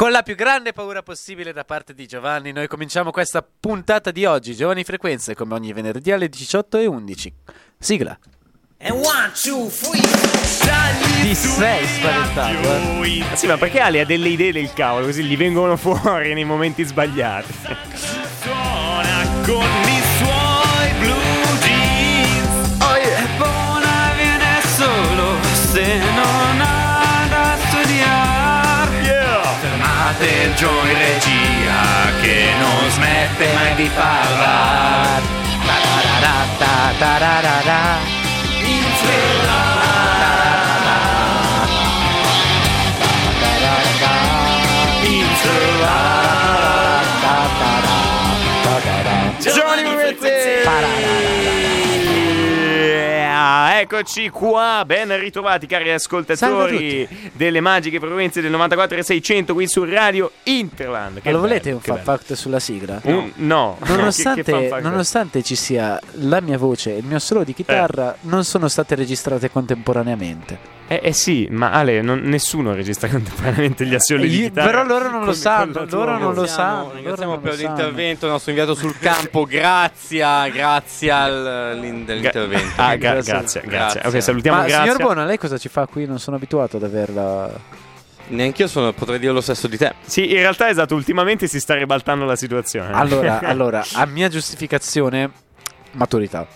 Con la più grande paura possibile da parte di Giovanni, noi cominciamo questa puntata di oggi. Giovani Frequenze, come ogni venerdì alle 18 e 11. Sigla. And one, two, three. Ti sei spaventato, eh? Ah, sì, ma perché Ale ha delle idee del cavolo, così gli vengono fuori nei momenti sbagliati. Suona con Il Joy Regia che non smette mai di parlare. Ta-ra-ra-ra, ta-ra-ra-ra. Ah, Eccoci qua, ben ritrovati cari ascoltatori delle magiche frequenze del 94 e 600 qui su Radio Interland. Ma Che lo bello, volete un fun fact sulla sigla? Un- no, Nonostante, Che- che nonostante ci sia la mia voce e il mio solo di chitarra, Eh. non sono state registrate contemporaneamente. Eh, eh sì, ma Ale, non- nessuno registra contemporaneamente gli assoli di Io- chitarra. però loro non lo sanno, loro non lo sanno. Ringraziamo, per l'intervento, il nostro inviato sul campo. Grazie, grazie al- l'in- dell'intervento. Ah, gra- Grazie. grazie, grazie. Grazie. Ok, salutiamo Ma Grazia. signor Bona, lei cosa ci fa qui? Non sono abituato ad averla. Neanch'io sono, potrei dire lo stesso di te. Sì, in realtà esatto, ultimamente si sta ribaltando la situazione. Allora, allora, a mia giustificazione, maturità.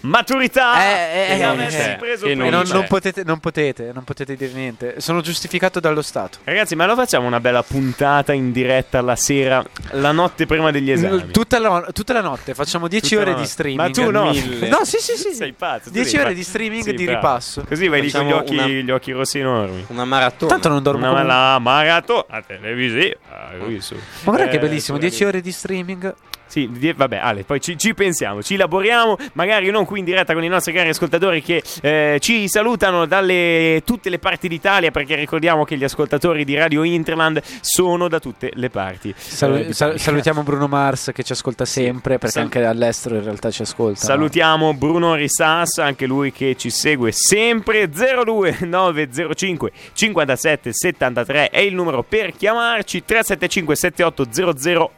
Maturità! Eh, eh, eh, eh, preso che E prima. non, c'è. non potete, non potete, non potete dire niente. Sono giustificato dallo Stato. Ragazzi, ma lo facciamo una bella puntata in diretta la sera, la notte prima degli esami? Tutta la, tutta la notte facciamo 10 Tutta ore di streaming. Ma tu no. Mille. No, sì, sì, sì. Sei pazzo. tu 10 devi ore di streaming Sì, di bravo. ripasso. Così vai lì con gli occhi, una- gli occhi rossi enormi. Una maratona. Tanto non dormo Una maratona televisiva. qui su. Ma guarda che Eh, bellissimo, guarda 10 che- ore di streaming. Sì, di- vabbè, Ale, poi ci, ci pensiamo, ci elaboriamo, magari non qui in diretta con i nostri cari ascoltatori che eh, ci salutano dalle tutte le parti d'Italia, perché ricordiamo che gli ascoltatori di Radio Interland sono da tutte le parti. Salu- Eh, sal- salutiamo Bruno Mars che ci ascolta sempre, perché Sal- anche all'estero in realtà ci ascolta. Salutiamo Bruno Risas, anche lui che ci segue sempre 02905 57 73 è il numero per chiamarci 375 78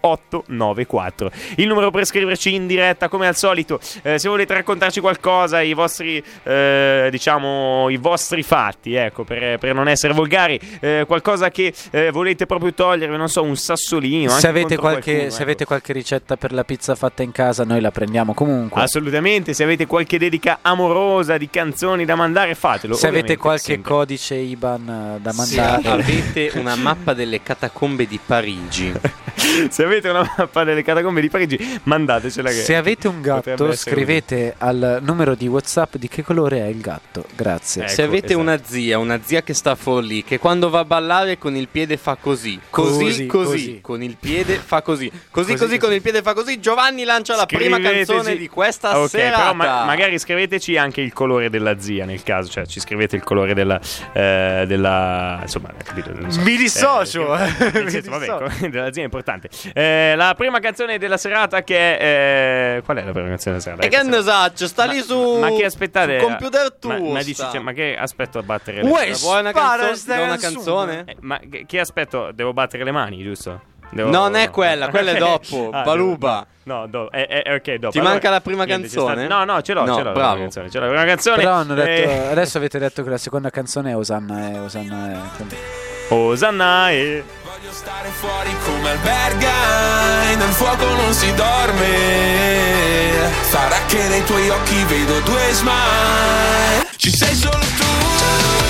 00894 il numero per scriverci in diretta come al solito eh, se volete raccontarci qualcosa i vostri eh, diciamo i vostri fatti ecco per, per non essere volgari eh, qualcosa che eh, volete proprio togliere non so un sassolino Se avete, qualche, qualcuno, se ecco. avete qualche ricetta per la pizza fatta in casa, noi la prendiamo comunque. Assolutamente, se avete qualche dedica amorosa di canzoni da mandare, fatelo. se avete qualche sempre. codice IBAN eh, da Se mandare, avete una mappa delle catacombe di Parigi. se avete una mappa delle catacombe di Parigi, mandatecela. Che se avete un gatto, scrivete al numero di WhatsApp di che colore è il gatto. Grazie. Ecco, Se avete esatto. una zia, una zia che sta fuori lì, che quando va a ballare con il piede fa così, così, Così, così, così. con il piede fa così, così, Così, con il piede fa così. Giovanni lancia la prima canzone di questa Ok, serata. però ma- magari scriveteci anche il colore della zia nel caso, cioè ci scrivete il colore della. eh, della insomma, capito? Non so. Mi dissocio, Eh, eh, mi vabbè, dissocio. della zia è importante. Eh, la prima canzone della serata che è. eh, qual è la prima canzone della serata? E che ne saccio, sta lì su Ma che aspettate? sul computer ma, tuo. ma dici, sta. cioè, ma che aspetto a battere le Uè, Vuoi una, Spara canzo- sta do una canzone. canzone? Eh, ma che, che aspetto? Devo battere le mani, giusto? Devo- Non è quella, quella è dopo, Ah, Baluba. No, do- eh, eh, ok, dopo. Ti Allora, manca la prima niente, canzone? sta- No, no, ce l'ho, No, ce l'ho. bravo. canzone, ce l'ho la prima canzone. Però hanno detto, Eh, adesso avete detto che la seconda canzone è Osanna è Osanna è. quindi- Osanna e... Voglio stare fuori come alberga non si dorme. Sarà che nei tuoi occhi vedo due smile. Ci sei solo tu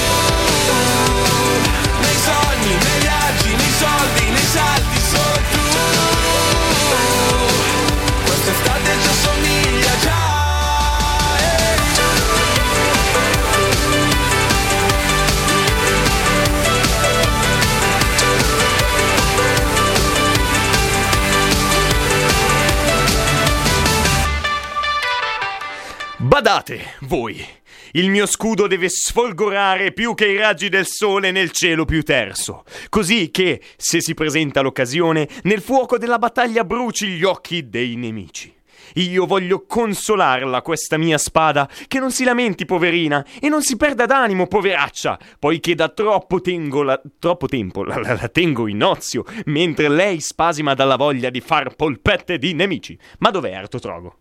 Badate, voi! Il mio scudo deve sfolgorare più che i raggi del sole nel cielo più terso, così che, se si presenta l'occasione, nel fuoco della battaglia bruci gli occhi dei nemici. Io voglio consolarla, questa mia spada, che non si lamenti, poverina, e non si perda d'animo, poveraccia, poiché da troppo, la- troppo tempo la, la- la tengo in ozio, mentre lei spasima dalla voglia di far polpette di nemici. Ma dov'è Artotrogo?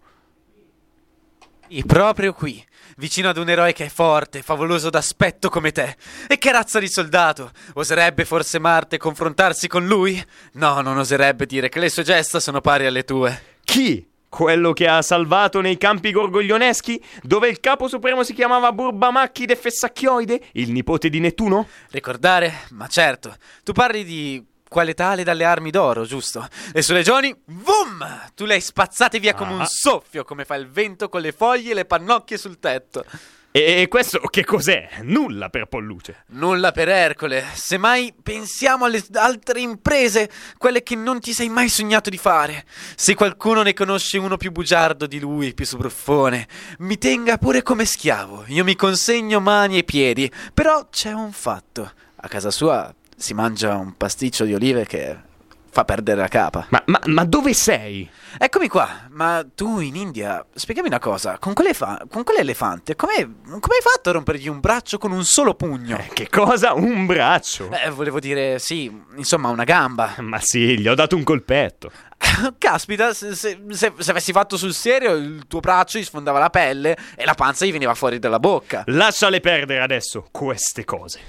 Sì, proprio qui, vicino ad un eroe che è forte, favoloso d'aspetto come te. E che razza di soldato? Oserebbe forse Marte confrontarsi con lui? No, non oserebbe dire che le sue gesta sono pari alle tue. Chi? Quello che ha salvato nei campi gorgoglioneschi, dove il capo supremo si chiamava Burbamacchide Fessacchioide, il nipote di Nettuno? Ricordare? Ma certo, tu parli di quale tale dalle armi d'oro, giusto? Le sue legioni, vum! Tu le hai spazzate via come un Ah. soffio, come fa il vento con le foglie e le pannocchie sul tetto. E questo che cos'è? Nulla per Polluce. Nulla per Ercole. Semmai pensiamo alle altre imprese, quelle che non ti sei mai sognato di fare. Se qualcuno ne conosce uno più bugiardo di lui, più subruffone, mi tenga pure come schiavo. Io mi consegno mani e piedi. Però c'è un fatto. A casa sua si mangia un pasticcio di olive che fa perdere la capa. Ma, ma- ma dove sei? Eccomi qua, ma tu in India, spiegami una cosa, con, quell'efa- con quell'elefante, come come hai fatto a rompergli un braccio con un solo pugno? Eh, che cosa? Un braccio? Eh, volevo dire, sì, insomma, una gamba. Ma sì, gli ho dato un colpetto. Caspita, se, se- se- se avessi fatto sul serio, il tuo braccio gli sfondava la pelle e la panza gli veniva fuori dalla bocca. Lasciale perdere adesso queste cose.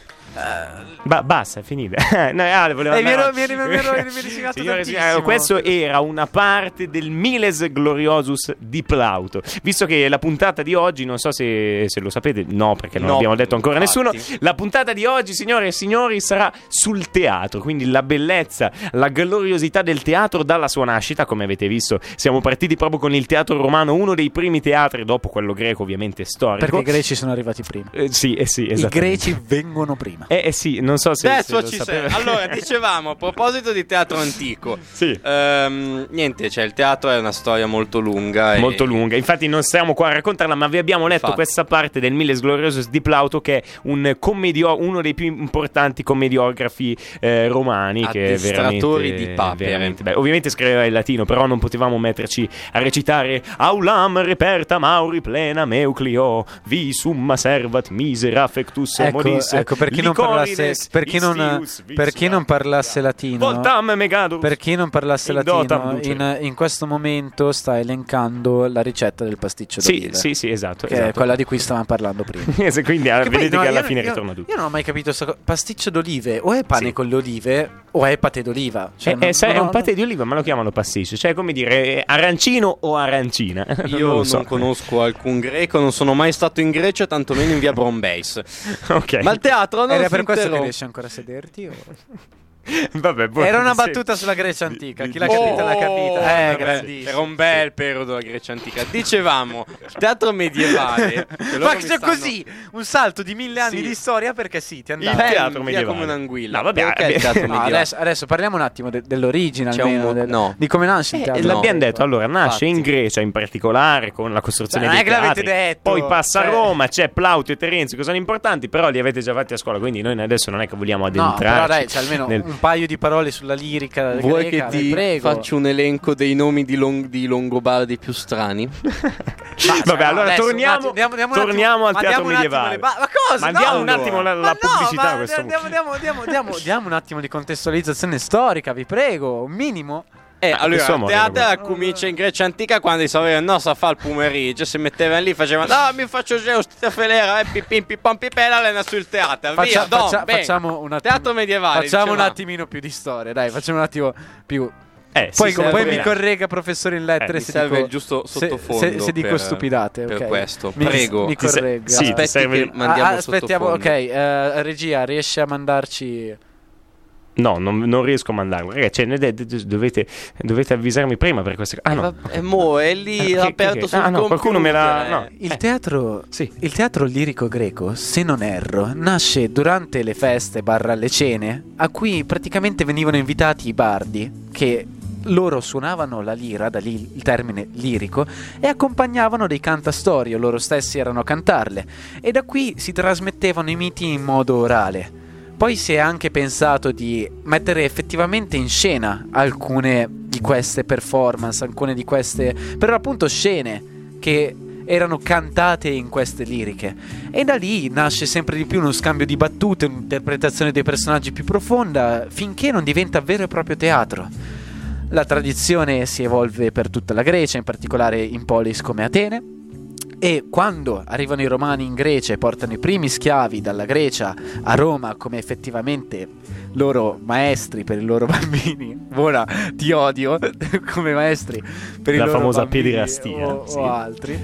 Ba- basta, è finita. no, Ale, voleva Eh, andare mi ero dimenticato Signore e tantissimo. questo era una parte del Miles Gloriosus di Plauto. Visto che la puntata di oggi, non so se, se lo sapete, no, perché non No, l'abbiamo detto ancora infatti. nessuno. La puntata di oggi, signore e signori, sarà sul teatro. Quindi la bellezza, la gloriosità del teatro dalla sua nascita. Come avete visto, siamo partiti proprio con il teatro romano, uno dei primi teatri, dopo quello greco, ovviamente storico. Perché i greci sono arrivati prima. Eh, sì, eh sì, I esattamente. greci vengono prima. Eh, eh sì, non so se, se Adesso lo ci sei. Allora, dicevamo a proposito di teatro antico. Sì. Ehm, niente, cioè il teatro è una storia molto lunga. e- Molto lunga, infatti non stiamo qua a raccontarla, ma vi abbiamo letto Infatti. questa parte del Miles Gloriosus di Plauto, che è un commedio- uno dei più importanti commediografi eh, romani. Che è veramente, di papere. Ovviamente scriveva in latino, però non potevamo metterci a recitare Aulam reperta Mauri plena Meuclio, vi summa servat misera fectus Ecco, ecco, per chi non parlasse, per chi non, per chi non parlasse latino, per chi non parlasse latino, in, in questo momento sta elencando la ricetta del pasticcio Sì, d'olive. sì, sì, esatto. Che è esatto. quella di cui stavamo parlando prima. Quindi Che poi, vedete no, che alla io- fine io- ritorna tutto. Io non ho mai capito co- pasticcio d'olive, o è pane Sì. con le olive o è patè d'oliva. Cioè, Eh, non- eh, sai, è no, un no. patè di oliva, ma lo chiamano pasticcio. Cioè, come dire, eh, arancino o arancina? Io non non, so. conosco alcun greco, non sono mai stato in Grecia, tantomeno in via Brombeis. ok. Ma il teatro non Era per questo che riesci ancora a sederti? o- Vabbè, boh, Era una battuta sulla Grecia antica. Chi l'ha Oh, capita l'ha capita. Eh, vabbè. Era un bel periodo della Grecia antica. Dicevamo, il teatro medievale. Ma c'è stanno- così un salto di mille anni Sì. di storia perché sì, ti Il andava. Eh, teatro via medievale. come un'anguilla. No, vabbè, Perché il eh, teatro No, medievale? adesso, adesso parliamo un attimo de- dell'origine C'è almeno, mo- del- no. di come nasce il Eh, teatro. l'abbiamo greco. detto, allora nasce in Infatti. Grecia in particolare con la costruzione Cioè, non dei è che l'avete teatri. detto, Poi passa a cioè. Roma, c'è Plauto e Terenzio che sono importanti, però li avete già fatti a scuola, quindi noi adesso non è che vogliamo No, addentrarci. però dai, c'è almeno nel- un paio di parole sulla lirica Vuoi greca, che ti prego. faccio un elenco dei nomi di, long- di Longobardi più strani? Ma, Vabbè, cioè, allora adesso, torniamo, attimo, andiamo- andiamo torniamo attimo- al teatro medievale. le ba- ma cosa? Mandiamo No, un attimo la, la Ma no, pubblicità ma a questo diamo, punto. diamo, diamo, diamo, diamo un attimo di contestualizzazione storica, vi prego, un minimo. Eh, questo allora, il teatro vabbè. comincia in Grecia antica quando si sapevano, no, sa fa il pomeriggio, si mettevano lì, facevano, no, mi faccio Zeus, sta felera, e pipim, pipam, pipela, lena sul teatro, Faccia- via, don, faccia- facciamo un attimo, Teatro medievale, Facciamo un attimino più di storia, dai, facciamo un attimo più. Eh, Poi, sì, poi mi corregga, professore in lettere, Eh, se serve dico, il giusto se- sottofondo Se, se dico per- stupidate, per ok. questo. Mi- Prego. Mi Ti se- corregga. sì, ti Aspetti serve- che mandiamo Ah, il aspettiamo, sottofondo. ok, eh, regia, riesce a mandarci No, non, non riesco a mandarlo. Ragazzi, cioè, dovete, dovete avvisarmi prima per queste cose. Ah, Eh, no. vabbè, eh, mo, è lì Eh, che- aperto che- sul ah, no, qualcuno me l'ha- computer, no. Il Eh. teatro, Sì. il teatro lirico greco, se non erro, nasce durante le feste barra le cene a cui praticamente venivano invitati i bardi che loro suonavano la lira, da lì il termine lirico, e accompagnavano dei cantastorie, loro stessi erano a cantarle, e da qui si trasmettevano i miti in modo orale. Poi si è anche pensato di mettere effettivamente in scena alcune di queste performance, alcune di queste, per appunto scene che erano cantate in queste liriche. E da lì nasce sempre di più uno scambio di battute, un'interpretazione dei personaggi più profonda, finché non diventa vero e proprio teatro. La tradizione si evolve per tutta la Grecia, in particolare in polis come Atene. E quando arrivano i romani in Grecia e portano i primi schiavi dalla Grecia a Roma come effettivamente loro maestri per i loro bambini, ora ti odio come maestri per i La loro famosa bambini pederastia, o, sì. o altri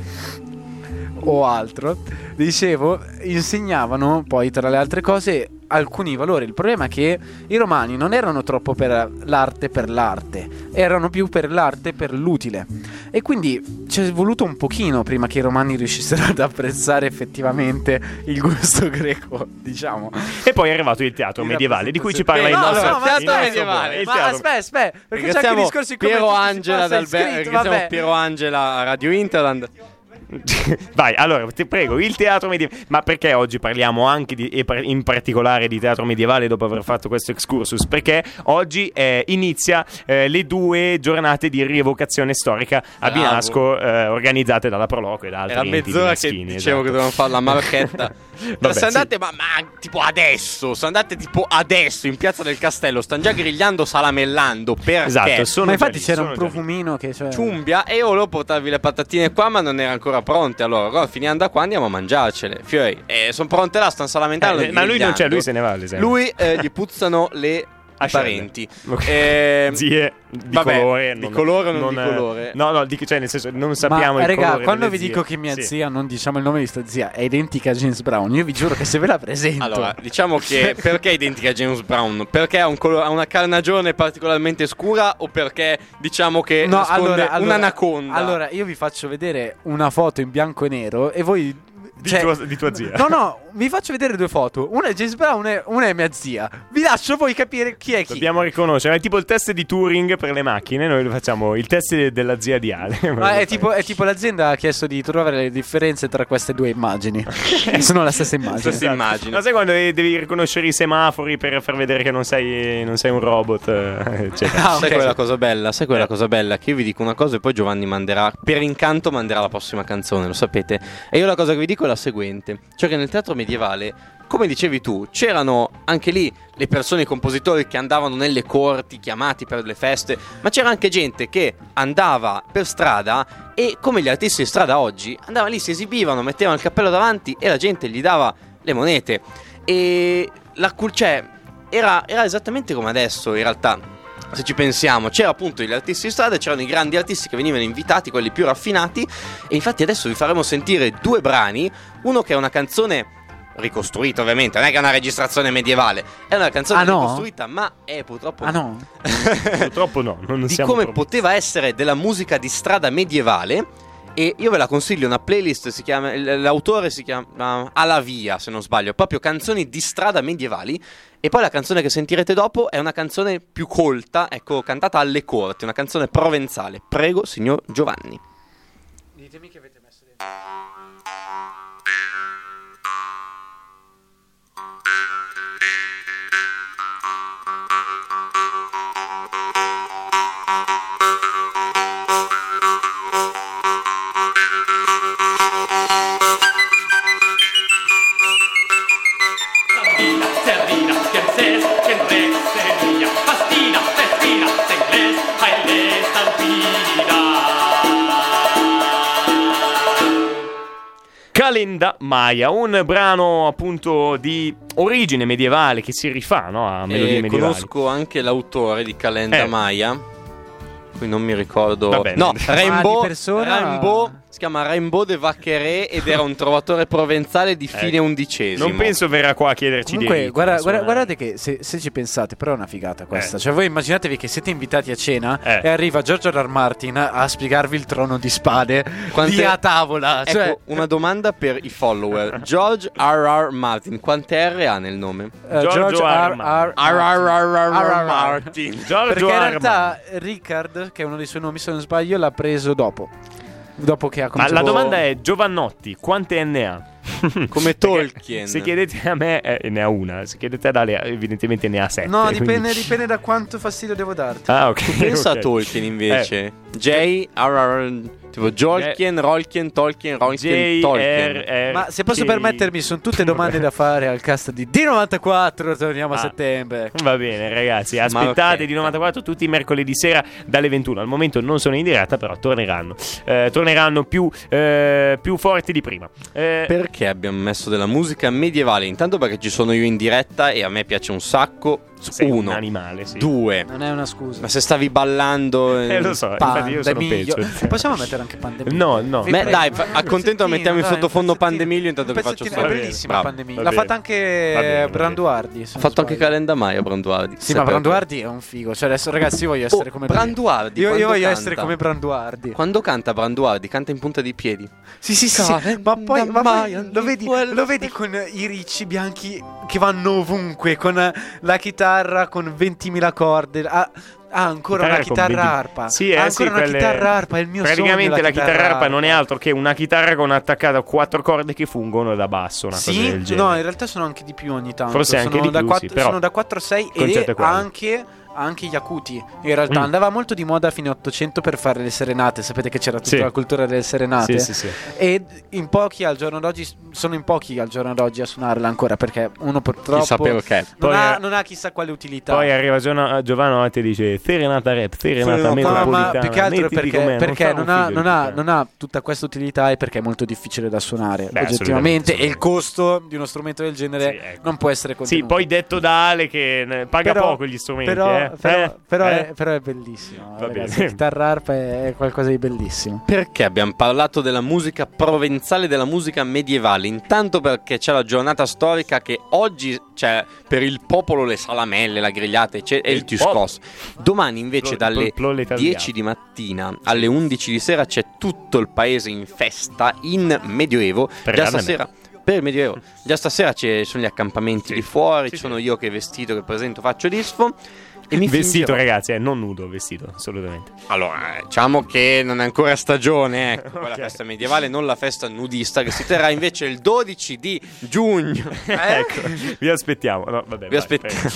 o altro, dicevo, insegnavano poi tra le altre cose alcuni valori. Il problema è che i romani non erano troppo per l'arte per l'arte, erano più per l'arte per l'utile. E quindi ci è voluto un pochino prima che i romani riuscissero ad apprezzare effettivamente il gusto greco, diciamo. E poi è arrivato il teatro In medievale, di cui ci parla il No, nostro no, ma il aspetta, nostro medievale. il Ma teatro- aspetta, aspetta, perché c'è anche discorsi come Piero Angela passa dal iscritto, ringraziamo vabbè. Piero Angela a Radio Interland. Vai, allora ti prego, il teatro medievale. Ma perché oggi parliamo anche di, e in particolare di teatro medievale dopo aver fatto questo excursus? Perché oggi eh, inizia eh, le due giornate di rievocazione storica a. Binasco eh, organizzate dalla Proloco e da altri Era enti mezz'ora che dicevo che esatto. dovevamo fare la marchetta. Vabbè, se sì. andate, ma, ma tipo adesso, se andate tipo adesso in piazza del castello, stanno già grigliando salamellando perché Esatto, sono Ma infatti lì, c'era sono un già lì. profumino che cioè... ciumbia e io volevo portarvi le patatine qua, ma non erano ancora pronte. Allora, allora finiamo da qua, andiamo a mangiarcele. Fiori, eh, sono pronte là, stanno salamentando. Eh, ma lui non c'è, lui se ne va. Lui eh, gli puzzano le. Parenti. Ok. Eh, Zie di vabbè, colore. di colore o non di eh, colore? No, no, di- cioè nel senso non sappiamo Ma il raga, colore quando vi dico zie. che mia Sì. zia, non diciamo il nome di sta zia, è identica a James Brown, io vi giuro che se ve la presento. Allora, diciamo che perché è identica a James Brown? Perché ha, un colo- ha una carnagione particolarmente scura o perché diciamo che No, nasconde allora, allora- un'anaconda? Allora, io vi faccio vedere una foto in bianco e nero e voi Di, cioè- tua, di tua zia. No, no, vi faccio vedere due foto. Una è James Brown e una è mia zia. Vi lascio voi capire chi è chi. Dobbiamo riconoscere, è tipo il test di Turing per le macchine, noi lo facciamo il test de- della zia di Ale. Ma è tipo, è tipo l'azienda ha chiesto di trovare le differenze tra queste due immagini. Sono la stessa immagine. Stessa immagine. Ma sai quando devi devi riconoscere i semafori per far vedere che non sei, non sei un robot, eh, eccetera. Ah, Sai ok. quella cosa bella? Sai quella Eh. cosa bella? Che io vi dico una cosa e poi Giovanni manderà, per incanto manderà la prossima canzone, lo sapete. E io la cosa che vi dico è la seguente: cioè che nel teatro medievale, come dicevi tu, c'erano anche lì le persone, i compositori che andavano nelle corti, chiamati per le feste, ma c'era anche gente che andava per strada e, come gli artisti di strada oggi, andavano lì, si esibivano, mettevano il cappello davanti e la gente gli dava le monete. E la cul- cioè, era, era esattamente come adesso, in realtà. Se ci pensiamo, c'era appunto gli artisti di strada, c'erano i grandi artisti che venivano invitati, quelli più raffinati. E infatti adesso vi faremo sentire due brani. Uno che è una canzone ricostruita, ovviamente, non è che è una registrazione medievale, è una canzone Ah, no? ricostruita, ma è purtroppo Ah no. Purtroppo no, non di siamo come proprio- poteva essere della musica di strada medievale. E io ve la consiglio, una playlist si chiama. L'autore si chiama Alla Via, se non sbaglio, proprio canzoni di strada medievali. E poi la canzone che sentirete dopo è una canzone più colta, ecco, cantata alle corti, una canzone provenzale. Prego, signor Giovanni. Ditemi che avete messo dentro. Calenda Maya, un brano appunto di origine medievale che si rifà no, a melodie E medievali. conosco anche l'autore di Calenda Eh. Maya. Qui non mi ricordo. Va bene. No, Rainbow, persona- Rainbow si chiama Rainbow de Vaccheré ed era un trovatore provenzale di fine Ecco. undicesimo. Non penso verrà qua a chiederci Comunque, diritti, guarda- guarda- guardate che se, se ci pensate, però è una figata questa. Eh. Cioè, voi immaginatevi che siete invitati a cena Eh. e arriva Giorgio R. Martin a, spiegarvi il trono di spade Quante- lì a tavola. Ecco, Cioè, una domanda per i follower. George R.R. Martin, quante R ha nel nome? eh, Giorgio R. R. Martin. Perché in realtà Ricard, che è uno dei suoi nomi, se non sbaglio, l'ha preso dopo. Dopo che ha Ma cominciato. la domanda è: Giovannotti, quante ne ha? Come Tolkien. Se chiedete a me, eh, ne ha una. Se chiedete ad Ale, evidentemente ne ha sette. No, quindi- dipende, dipende da quanto fastidio devo darti. Ah, ok. Pensa ok. a Tolkien invece. J. R. Tipo Jolkien, Rolkien, Tolkien, Rolkien, J, Tolkien. Ma se posso permettermi, sono tutte domande da fare al cast di D94. Torniamo a Ah. settembre. Va bene, ragazzi. Aspettate Marocchetta. di 94 tutti i mercoledì sera dalle 21. Al momento non sono in diretta, però torneranno. Eh, torneranno più, eh, più forti di prima. Eh, Perché abbiamo messo della musica medievale? Intanto perché ci sono io in diretta e a me piace un sacco. Sei Uno, un animale, sì. due. Non è una scusa. Ma se stavi ballando... Eh, lo so, infatti io sono peggio. Possiamo mettere anche pandemia? No, no. Beh, dai, fa- accontento, mettiamo in sottofondo. Pandemilio intanto che faccio storia. È bellissima Bravo. Pandemia. L'ha fatta anche. Branduardi. Ha fatto anche sbaglio. Calendamaia Branduardi. Sì, ma Branduardi è un figo. Cioè, adesso, ragazzi, io voglio essere Oh, come lui. Branduardi, Io, voglio essere come Branduardi. Quando canta Branduardi, canta in punta di piedi. Sì, sì, sì. Ma poi, ma poi Maia, lo, vedi, quello- lo vedi con i ricci bianchi che vanno ovunque. Con la chitarra con 20.000 corde. Ha, ha ancora una con chitarra 20 arpa. Sì, eh, ha sì, ancora una quelle- chitarra arpa. È il mio Praticamente la chitarra arpa non è altro che una chitarra con attaccata a quattro corde che fungono da basso. Una cosa Sì, del genere. no, in realtà sono anche di più ogni tanto. Forse sono anche di da più, 4, sì, però sono da 4 a 6 il concetto ed è quello. anche anche gli acuti. In realtà Mm. andava molto di moda a fine 800 per fare le serenate. Sapete che c'era tutta Sì. la cultura delle serenate. Sì, sì, sì. E in pochi al giorno d'oggi sono in pochi al giorno d'oggi a suonarla ancora perché uno purtroppo Chissà perché. non, Poi, ha, non ha chissà quale utilità. Poi arriva Giovanna Giovanotti e dice Serenata rap, Serenata No, metropolitana. ma più che altro perché, perché un non, ha, non, ha, non ha tutta questa utilità e perché è molto difficile da suonare Beh, oggettivamente assolutamente, e il costo di uno strumento del genere Sì, ecco. non può essere Sì, contenuto. poi detto da Ale che eh, paga Però- poco gli strumenti. Però, eh. Però- Eh? però Eh? È, però è bellissimo. Va ragazzi. bene. La chitarra arpa è, qualcosa di bellissimo. Perché abbiamo parlato della musica provenzale, della musica medievale? Intanto perché c'è la giornata storica che oggi c'è per il popolo le salamelle, la grigliata e il discorso. Domani invece dalle pro- proletariato. 10 di mattina alle 11 di sera c'è tutto il paese in festa in Medioevo. Per Già stasera per il Medioevo. Già stasera ci sono gli accampamenti Sì. di fuori, Sì, ci sono sì. io che vestito, che presento, faccio disfo. E mi Vestito, fingerò. ragazzi, eh, non nudo, vestito, assolutamente. Allora, diciamo che non è ancora stagione, ecco, quella Ok. festa medievale, non la festa nudista che si terrà invece il 12 di giugno. ecco, vi aspettiamo. No, vabbè, Vi vai, aspettiamo.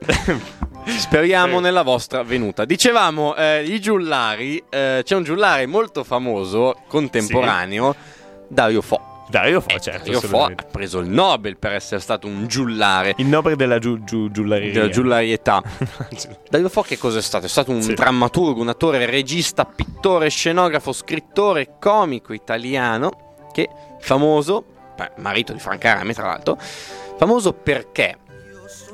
Speriamo Prego. nella vostra venuta. Dicevamo, eh, i giullari, eh, c'è un giullare molto famoso, contemporaneo, Dario Fo. Dario Fo, Eh, certo, Dario Fo ha preso il Nobel per essere stato un giullare. Il nobile della giu, giu, giullareria. Della giullarietà. Dario Fo che cosa è stato? È stato un Sì. drammaturgo, un attore, regista, pittore, scenografo, scrittore, comico italiano che famoso, beh, marito di Franca Rame tra l'altro, famoso perché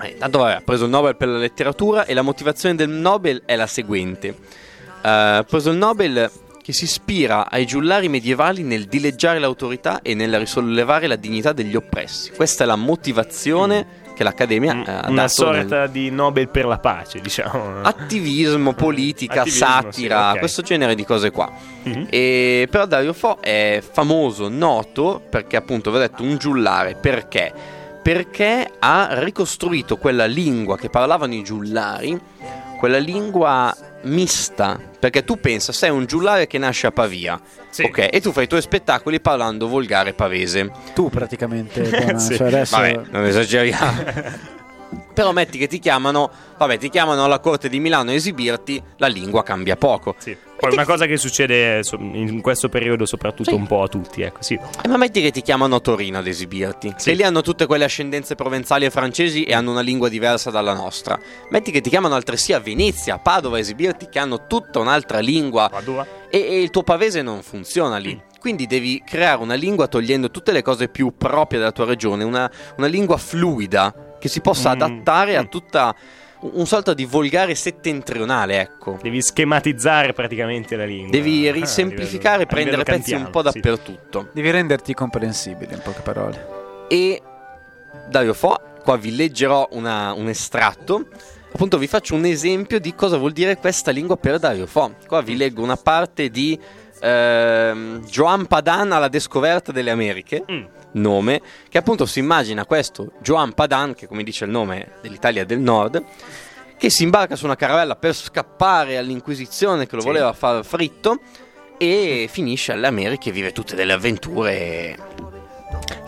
eh, tanto vabbè, ha preso il Nobel per la letteratura e la motivazione del Nobel è la seguente. Eh, ha preso il Nobel che si ispira ai giullari medievali nel dileggiare l'autorità e nel risollevare la dignità degli oppressi. Questa è la motivazione che l'Accademia Mm, eh, ha Una dato sorta nel- di Nobel per la pace, diciamo. attivismo, politica, Attivismo, satira, sì, ok. questo genere di cose qua. Mhm. E però Dario Fo è famoso, noto perché appunto vi ho detto un giullare, perché? Perché ha ricostruito quella lingua che parlavano i giullari, quella lingua mista, perché tu pensa, sei un giullare che nasce a Pavia, Sì. ok, e tu fai i tuoi spettacoli parlando volgare pavese. Tu praticamente, buona, Sì. cioè adesso Vabbè, non esageriamo. Però metti che ti chiamano, vabbè, ti chiamano alla corte di Milano a esibirti, la lingua cambia poco. Sì. Poi una cosa che succede in questo periodo soprattutto Sì. un po' a tutti, ecco, sì. Eh, ma metti che ti chiamano a Torino ad esibirti. Sì. Che lì hanno tutte quelle ascendenze provenzali e francesi e hanno una lingua diversa dalla nostra. Metti che ti chiamano altresì a Venezia, a Padova a esibirti, che hanno tutta un'altra lingua Padova? e, e il tuo pavese non funziona lì. Quindi devi creare una lingua togliendo tutte le cose più proprie della tua regione, una, una lingua fluida che si possa Mm. adattare a Mm. tutta un sorta di volgare settentrionale, ecco. Devi schematizzare praticamente la lingua. Devi Ah, risemplificare e prendere pezzi un kantiano, po' sì. dappertutto. devi renderti comprensibile in poche parole. E Dario Fo, qua vi leggerò una- un estratto. Appunto, vi faccio un esempio di cosa vuol dire questa lingua per Dario Fo. Qua vi leggo una parte di ehm, Joan Padan alla descoperta delle Americhe. Mm. Nome che appunto si immagina questo Joan Padan, che come dice il nome dell'Italia del Nord, che si imbarca su una caravella per scappare all'Inquisizione che lo Sì. voleva far fritto e finisce alle Americhe e vive tutte delle avventure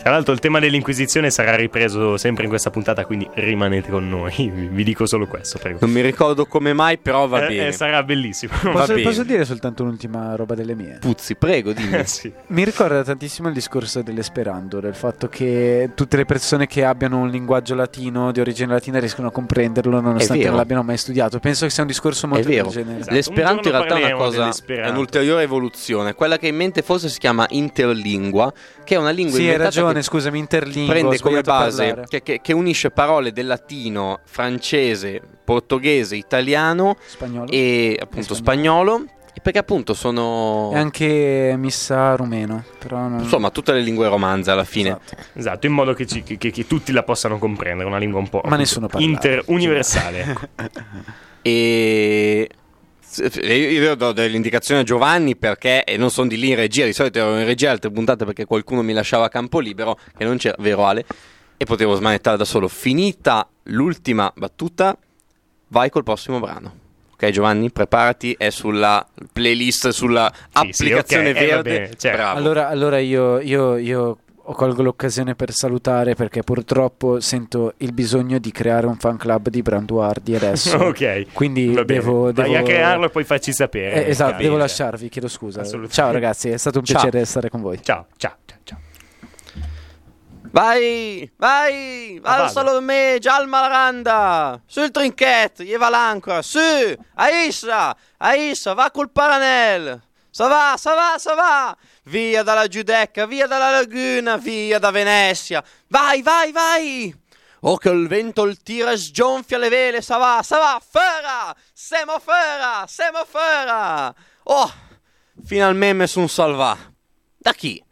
Tra l'altro il tema dell'Inquisizione sarà ripreso sempre in questa puntata, quindi rimanete con noi. Vi dico solo questo, prego. Non mi ricordo come mai, però va Eh, bene. eh, sarà bellissimo. Posso, bene. posso dire soltanto un'ultima roba delle mie? Puzzi, prego, dimmi. Sì. Mi ricorda tantissimo il discorso dell'esperanto, del fatto che tutte le persone che abbiano un linguaggio latino di origine latina riescono a comprenderlo nonostante non l'abbiano mai studiato. Penso che sia un discorso molto del vero. genere. Esatto. L'esperanto in realtà è una cosa, è un'ulteriore evoluzione. Quella che in mente forse si chiama interlingua, che è una lingua Sì, hai inventata ragione, che scusami, interlingua. prende come base, che, che- che unisce parole del latino, francese, portoghese, italiano Spagnolo. e appunto spagnolo. e perché appunto sono... E anche missa rumeno. Però non... Insomma, tutte le lingue romanze alla fine. Esatto. Esatto, in modo che, ci- che- che tutti la possano comprendere, una lingua un po' Ma nessuno parla. inter- universale. ecco. E io do delle indicazioni a Giovanni perché e non sono di lì in regia, di solito ero in regia altre puntate perché qualcuno mi lasciava campo libero e non c'era, vero Ale? E potevo smanettare da solo. Finita l'ultima battuta, vai col prossimo brano. Ok Giovanni, preparati, è sulla playlist, sulla Sì, sì, applicazione ok, eh, va verde. bene, certo. Bravo. Allora, allora io, io, io colgo l'occasione per salutare perché purtroppo sento il bisogno di creare un fan club di Branduardi adesso. ok. Quindi Va bene. devo, Vai devo- a crearlo e poi facci sapere. Eh, esatto, devo lasciarvi, chiedo scusa. Ciao ragazzi, è stato un Ciao. piacere stare con voi. Ciao, ciao, ciao, ciao. Vai, vai, Ah, alza vado. me, già al Maranda, sul trinquet, gli va l'ancora, su, Aissa, Aissa, va col paranel, sa va, sa va, via dalla Giudecca, via dalla laguna, via da Venezia, vai, vai, vai, oh che il vento il tira e sgonfia le vele, sa va, sa va, fera, siamo fera, siamo fera, oh, finalmente son salva, da chi?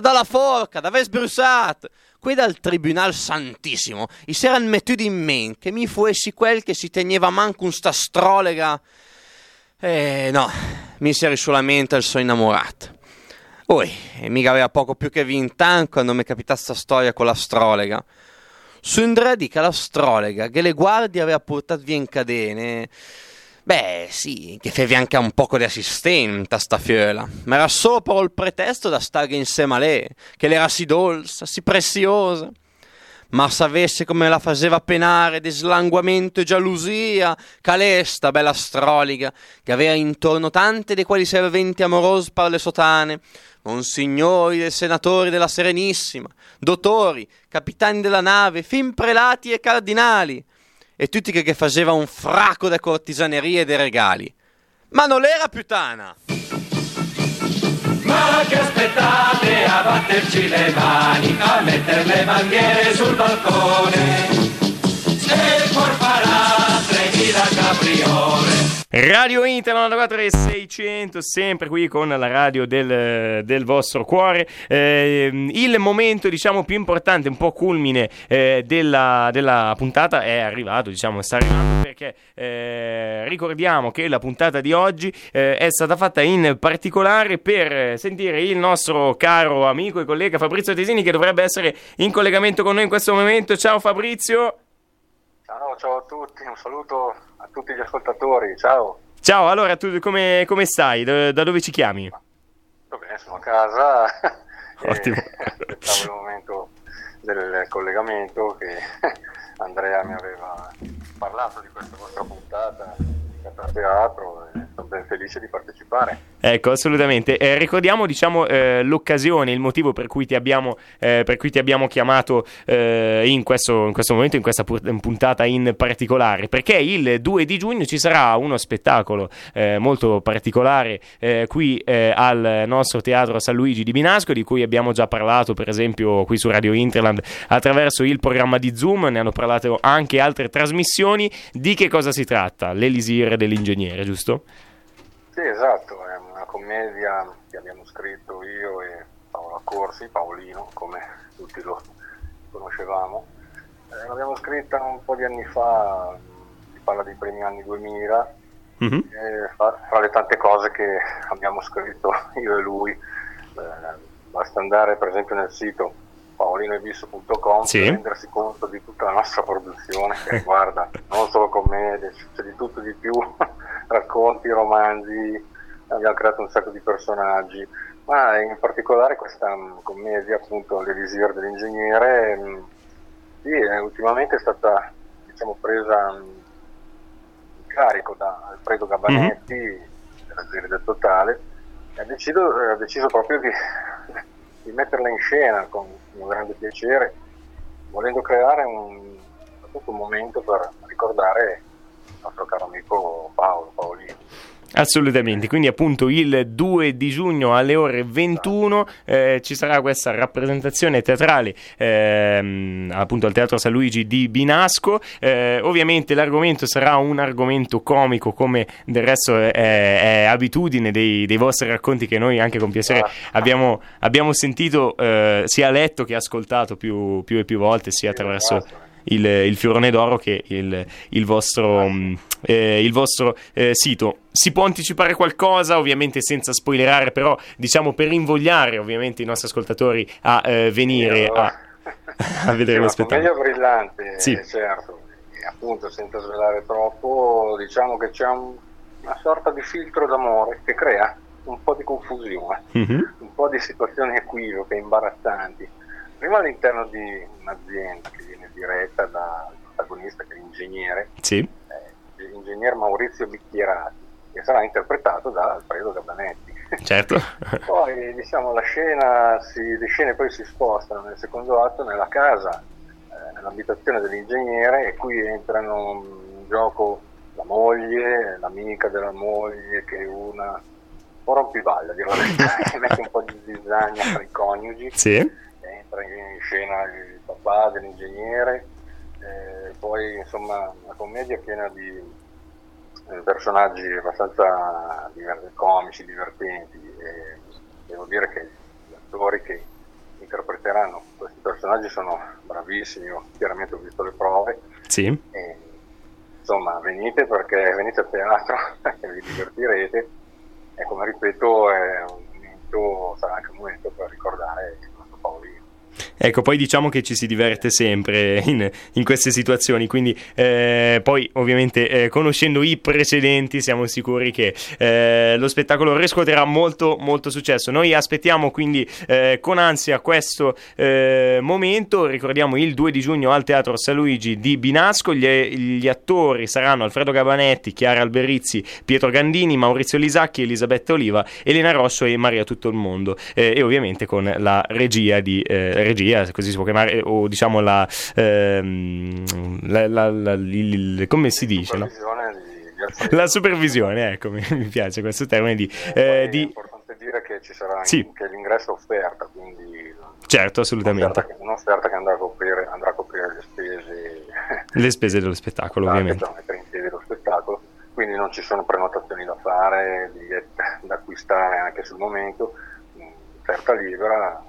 Dalla forca, da Vesbrussat, qui dal Tribunal Santissimo, i s'eran mettuti in men che mi fuessi quel che si teneva manco un sta astrolega. Eh, no, mi si eri solamente il suo innamorato. Oi, e mica aveva poco più che vint'anni quando mi capita sta storia con l'astrologa. Su Indre dica l'astrologa che le guardie aveva portato via in cadene. Beh, sì, che fevi anche un poco di assistente a sta fiola, ma era solo per il pretesto da stare insieme a lei, che l'era si dolce, si preziosa. Ma sapesse come la faceva penare di slanguamento e gelosia, calesta, bella astroliga, che aveva intorno tante dei quali serventi amorosi per le sotane, monsignori e senatori della Serenissima, dottori, capitani della nave, fin prelati e cardinali, e tutti che, faceva un fracco de cortisanerie e de regali. Ma non era puttana! Ma che aspettate a batterci le mani, a mettere le bandiere sul balcone? Se por farà 3000 capriole. Radio Inter 94600, sempre qui con la radio del, del vostro cuore. Eh, il momento, diciamo, più importante, un po' culmine eh, della, della puntata è arrivato, diciamo, sta arrivando perché eh, ricordiamo che la puntata di oggi eh, è stata fatta in particolare per sentire il nostro caro amico e collega Fabrizio Tesini che dovrebbe essere in collegamento con noi in questo momento. Ciao Fabrizio. Ciao, ciao a tutti, un saluto a tutti gli ascoltatori, ciao. Ciao, allora tu come, come stai? Da, da dove ci chiami? Va bene, sono a casa. Ottimo. aspettavo il momento del collegamento che Andrea mi aveva parlato di questa vostra puntata di teatro e sono ben felice di partecipare. Ecco, assolutamente. Eh, ricordiamo, diciamo, eh, l'occasione, il motivo per cui ti abbiamo, eh, cui ti abbiamo chiamato eh, in, questo, in questo momento, in questa pu- puntata in particolare, perché il 2 di giugno ci sarà uno spettacolo eh, molto particolare eh, qui al nostro teatro San Luigi di Binasco, di cui abbiamo già parlato, per esempio, qui su Radio Interland attraverso il programma di Zoom, ne hanno parlato anche altre trasmissioni. Di che cosa si tratta? L'Elisir dell'ingegnere, giusto? Sì, esatto, è una commedia che abbiamo scritto io e Paolo Accorsi, Paolino, come tutti lo conoscevamo. Eh, l'abbiamo scritta un po' di anni fa, si parla dei primi anni 2000, Mhm. eh, fra, fra le tante cose che abbiamo scritto io e lui. Eh, basta andare per esempio nel sito paolinoebisso.com Sì. per rendersi conto di tutta la nostra produzione che riguarda non solo commedie, c'è di tutto e di più, racconti, romanzi, abbiamo creato un sacco di personaggi, Ma in particolare questa mh, commedia, appunto, L'Elisir dell'ingegnere, mh, sì, eh, ultimamente è stata diciamo, presa mh, in carico da Alfredo Gabanetti della serie del Totale e ha deciso, ha deciso proprio di, di metterla in scena con un grande piacere, volendo creare un, un momento per ricordare il nostro caro amico Paolo, Paolino. Assolutamente, quindi appunto il 2 di giugno alle ore 21 eh, ci sarà questa rappresentazione teatrale ehm, appunto al Teatro San Luigi di Binasco. Eh, ovviamente l'argomento sarà un argomento comico come del resto è, è abitudine dei, dei vostri racconti che noi anche con piacere abbiamo, abbiamo sentito eh, sia letto che ascoltato più, più e più volte sia attraverso il, il Fiorone d'Oro che il, il vostro, mh, eh, il vostro eh, sito. Si può anticipare qualcosa, ovviamente senza spoilerare, però diciamo per invogliare ovviamente i nostri ascoltatori a eh, venire a, a vedere lo spettacolo. commedia brillante, Sì. certo, e appunto senza svelare troppo, diciamo che c'è un- una sorta di filtro d'amore che crea un po' di confusione, Mhm, un po' di situazioni equivoche, imbarazzanti. Prima all'interno di un'azienda che viene diretta dal protagonista che è l'ingegnere, Sì, eh, l'ingegner Maurizio Bicchierati, che sarà interpretato da Alfredo Gabanetti. certo. Poi diciamo la scena, si- le scene poi si spostano nel secondo atto nella casa, eh, nell'abitazione dell'ingegnere e qui entrano mm, in gioco la moglie, l'amica della moglie che è una un po' rompivaglia, a dire la verità, che mette un po' di zizzagna tra i coniugi, Sì, entra in scena il papà dell'ingegnere, eh, poi insomma una commedia piena di eh, personaggi abbastanza diver- comici, divertenti e devo dire che gli attori che interpreteranno questi personaggi sono bravissimi, io chiaramente ho visto le prove sì. e insomma venite perché venite a teatro e vi divertirete e come ripeto è un momento, sarà anche un momento per ricordare. Ecco, poi diciamo che ci si diverte sempre in, in queste situazioni, quindi eh, poi ovviamente eh, conoscendo i precedenti siamo sicuri che eh, lo spettacolo riscuoterà molto molto successo. Noi aspettiamo quindi eh, con ansia questo eh, momento, ricordiamo il 2 di giugno al Teatro San Luigi di Binasco, gli, gli attori saranno Alfredo Gabanetti, Chiara Alberizzi, Pietro Gandini, Maurizio Lisacchi, Elisabetta Oliva, Elena Rosso e Maria Tutto il Mondo. Eh, e ovviamente con la regia di eh, regia, così si può chiamare, o diciamo la, ehm, la- la- la- il- come si dice? no? La supervisione, ecco, mi, mi piace questo termine di, eh, È di- importante dire che ci sarà Sì. che l'ingresso è offerta, quindi certo, assolutamente, un'offerta che, andrà a coprire, andrà a coprire le spese le spese dello spettacolo, ovviamente. per mettere in piedi lo spettacolo, quindi non ci sono prenotazioni da fare, biglietti da acquistare anche sul momento, mh, offerta libera,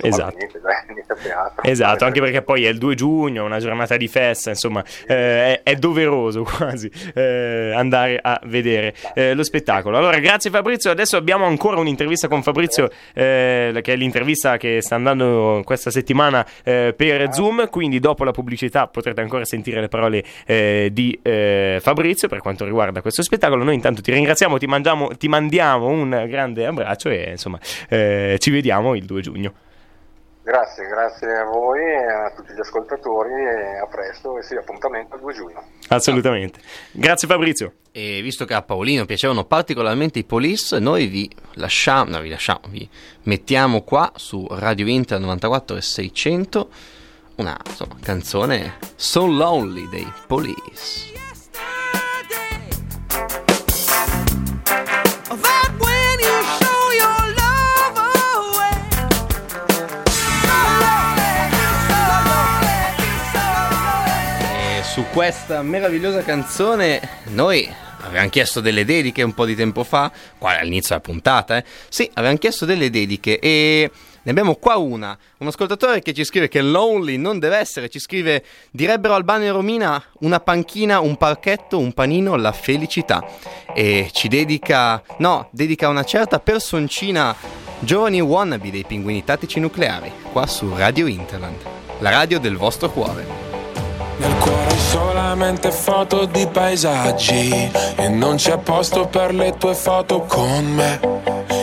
Esatto. a teatro. Esatto, anche perché poi è il 2 giugno, una giornata di festa, insomma, eh, è, è doveroso quasi eh, andare a vedere eh, lo spettacolo. Allora, grazie Fabrizio. Adesso abbiamo ancora un'intervista con Fabrizio, eh, che è l'intervista che sta andando questa settimana eh, per Zoom. Quindi, dopo la pubblicità, potrete ancora sentire le parole eh, di Fabrizio per quanto riguarda questo spettacolo. Noi, intanto, ti ringraziamo, ti, mangiamo- ti mandiamo un grande abbraccio e insomma, ci vediamo il 2 giugno. Grazie, grazie a voi e a tutti gli ascoltatori e a presto e sì, appuntamento al 2 giugno. Assolutamente. Grazie Fabrizio. E visto che a Paolino piacevano particolarmente i Police, noi vi lasciamo, no, vi lasciamo, vi mettiamo qua su Radio Inter 94 e 600 una insomma, canzone So Lonely dei Police. Questa meravigliosa canzone noi avevamo chiesto delle dediche un po' di tempo fa, qua all'inizio della puntata, eh? Sì, avevamo chiesto delle dediche e ne abbiamo qua una. Un ascoltatore che ci scrive che lonely non deve essere, ci scrive direbbero Albano e Romina una panchina, un parchetto, un panino, la felicità. E ci dedica, no, dedica una certa personcina giovani wannabe dei pinguini tattici nucleari, qua su Radio Interland, la radio del vostro cuore. Nel cuore solamente foto di paesaggi E non c'è posto per le tue foto con me.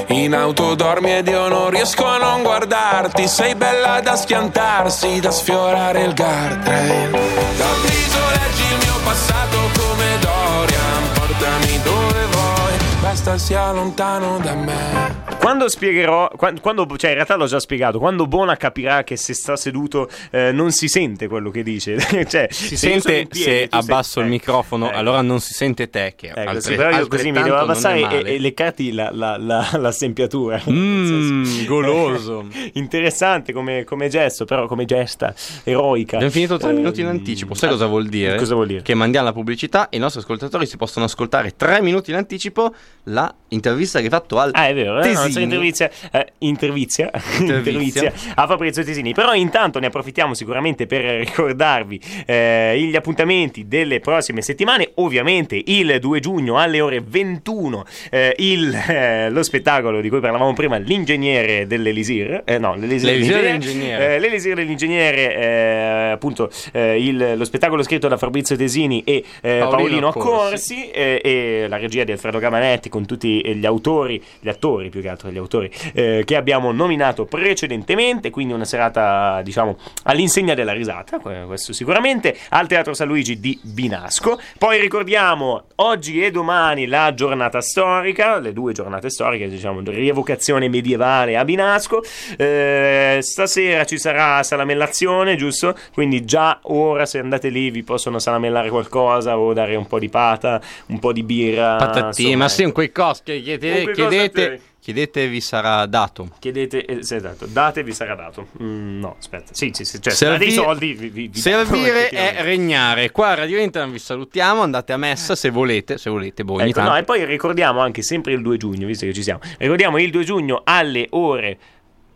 In auto dormi ed io non riesco a non guardarti. Sei bella da schiantarsi, da sfiorare il guardrail. Dal viso leggi il mio passato come Dorian. Portami dove vuoi, basta sia lontano da me Quando spiegherò, quan- quando, cioè in realtà l'ho già spiegato, quando Bona capirà che se sta seduto eh, non si sente quello che dice, cioè Si se sente piedi, se tu sei- abbasso il ecco, microfono, ecco. allora non si sente te che Ecco, altre- sì, però io così mi devo abbassare e, e leccarti la, la, la, la sempiatura. Mm, goloso. Interessante come, come gesto, però come gesta eroica. Abbiamo finito tre Eh, minuti in anticipo. Sai eh, cosa vuol dire? Cosa vuol dire? Che mandiamo la pubblicità e i nostri ascoltatori si possono ascoltare tre minuti in anticipo la intervista che hai fatto al Ah, è vero, eh? la nostra intervizia, eh, intervizia, intervizia a Fabrizio Tesini. Però intanto ne approfittiamo sicuramente per ricordarvi eh, gli appuntamenti delle prossime settimane. Ovviamente il 2 giugno alle ore 21 eh, il, eh, lo spettacolo di cui parlavamo prima, l'ingegnere dell'Elisir. Eh, no, l'Elisir, L'Elisir dell'ingegnere. Eh, l'Elisir dell'ingegnere, appunto, il- lo spettacolo scritto da Fabrizio Tesini e Paolino Paolino Accorsi. Accorsi e la regia di Alfredo Gamanetti con tutti gli autori, gli attori più che altro gli autori eh, che abbiamo nominato precedentemente, quindi una serata diciamo all'insegna della risata, que- questo sicuramente, al Teatro San Luigi di Binasco. Poi ricordiamo oggi e domani la giornata storica, le due giornate storiche, diciamo, di rievocazione medievale a Binasco. Eh, stasera ci sarà salamellazione, giusto? Quindi già ora se andate lì vi possono salamellare qualcosa o dare un po' di pata, un po' di birra. Patatine, ma sì, ecco. un quei costi che chiedete, Un quei costi chiedete, a te. Chiedete vi sarà dato. Chiedete, eh, sì, esatto, date vi sarà dato. Mm, no, aspetta, sì, sì, sì, cioè, se Servi- soldi vi, vi, vi Servire è regnare. Qua a Radio Internet vi salutiamo, andate a messa se volete, se volete, boh, ogni Ecco, no, e poi ricordiamo anche sempre il 2 giugno, visto che ci siamo. Ricordiamo il 2 giugno alle ore.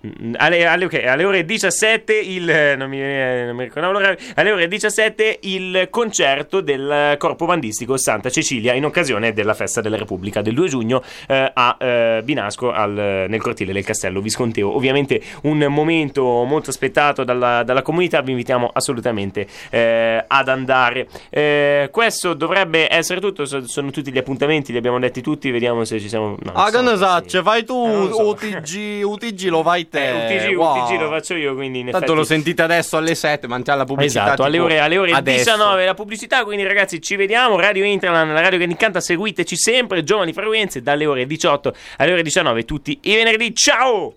Mm, Alle, alle- ok, alle ore 17 il eh, non mi, eh, non mi ricordavo l'orario, alle ore 17 il concerto del corpo bandistico Santa Cecilia in occasione della festa della Repubblica del 2 giugno eh, a eh, Binasco al- nel cortile del Castello Visconteo ovviamente un momento molto aspettato dalla, dalla comunità vi invitiamo assolutamente eh, ad andare Eh, questo dovrebbe essere tutto so- sono tutti gli appuntamenti li abbiamo detti tutti vediamo se ci siamo no, Ah, che non ne so, sì. fai tu Eh, so. UTG, UTG lo vai te. Eh, UTG, wow. UTG lo faccio io, quindi in Tanto effetti... lo sentite adesso alle 7, mantiamo la pubblicità. Esatto, alle ore, alle ore adesso. 19 la pubblicità, quindi ragazzi ci vediamo, Radio Interland, la radio che incanta, seguiteci sempre, Giovani Frequenze, dalle ore 18 alle ore 19 tutti i venerdì, ciao!